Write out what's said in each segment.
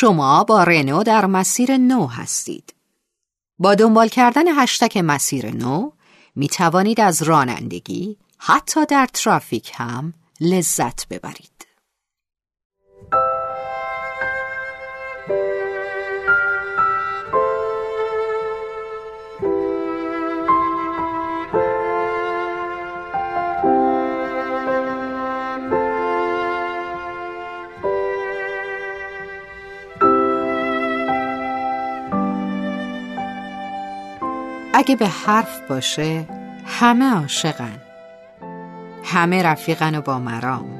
شما با رنو در مسیر نو هستید. با دنبال کردن هشتک مسیر نو می توانید از رانندگی حتی در ترافیک هم لذت ببرید. اگه به حرف باشه همه عاشقن. همه رفیقن و با مرام.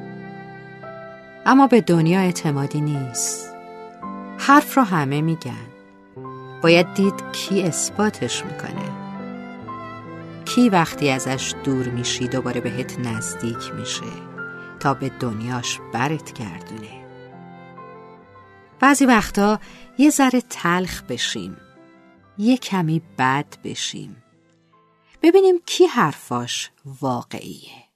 اما به دنیا اعتمادی نیست. حرف رو همه میگن. باید دید کی اثباتش می‌کنه. کی وقتی ازش دور میشی دوباره بهت نزدیک میشه. تا به دنیاش برت گردونه. بعضی وقتا یه ذره تلخ بشیم یه کمی بد بشیم. ببینیم کی حرفاش واقعیه.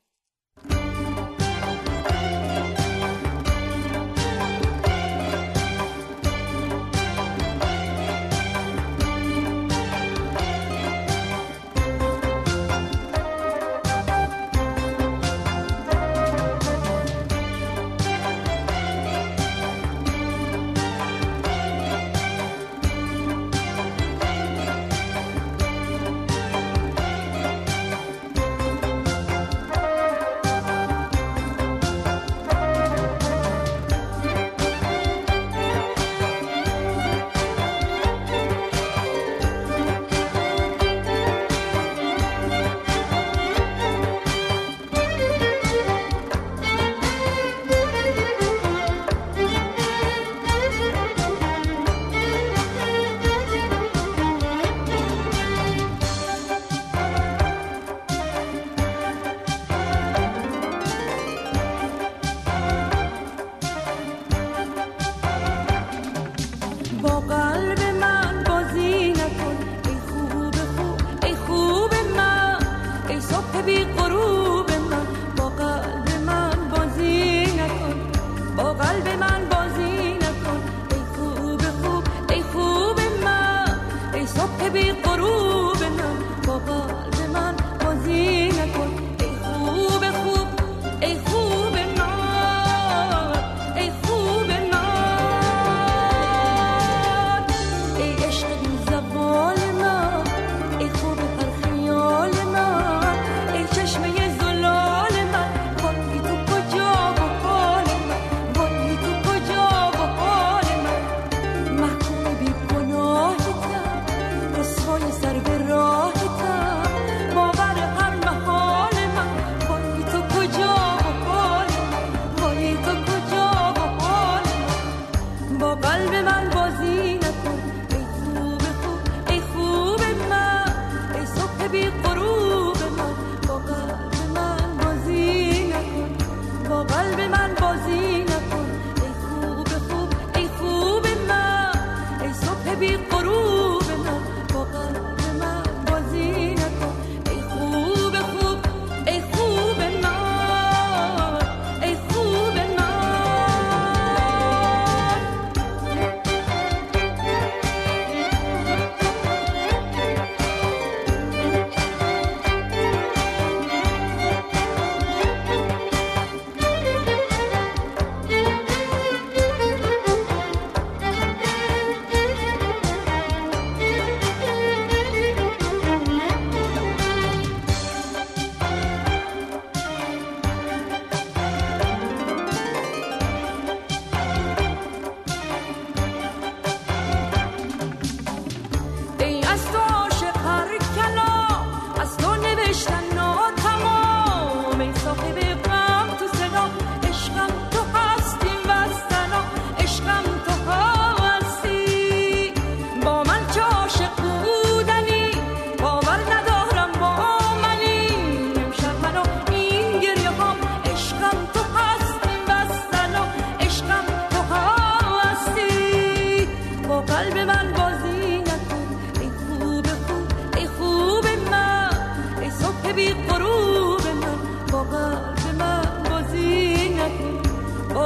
شب به غروب من بابا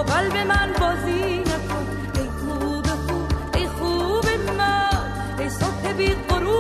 قلب من بازی نکن. ای خوب خوب ای خوب ما. ای صبح بی قرور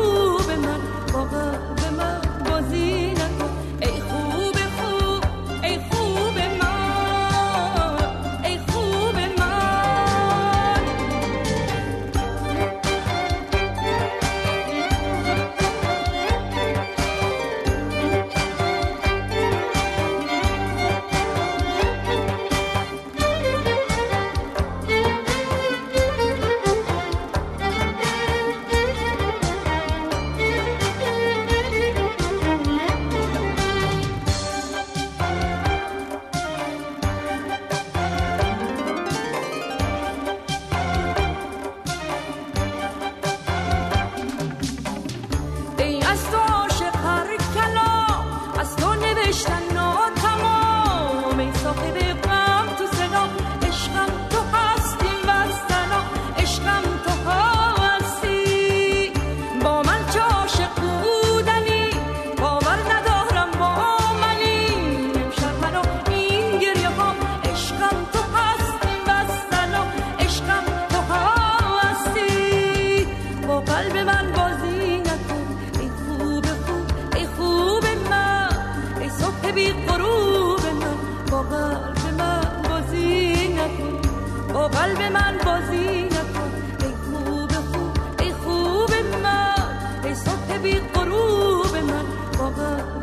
قلب من بازی نکن. ای خوب خوب ای خوب من ای صبح بی غروب من. با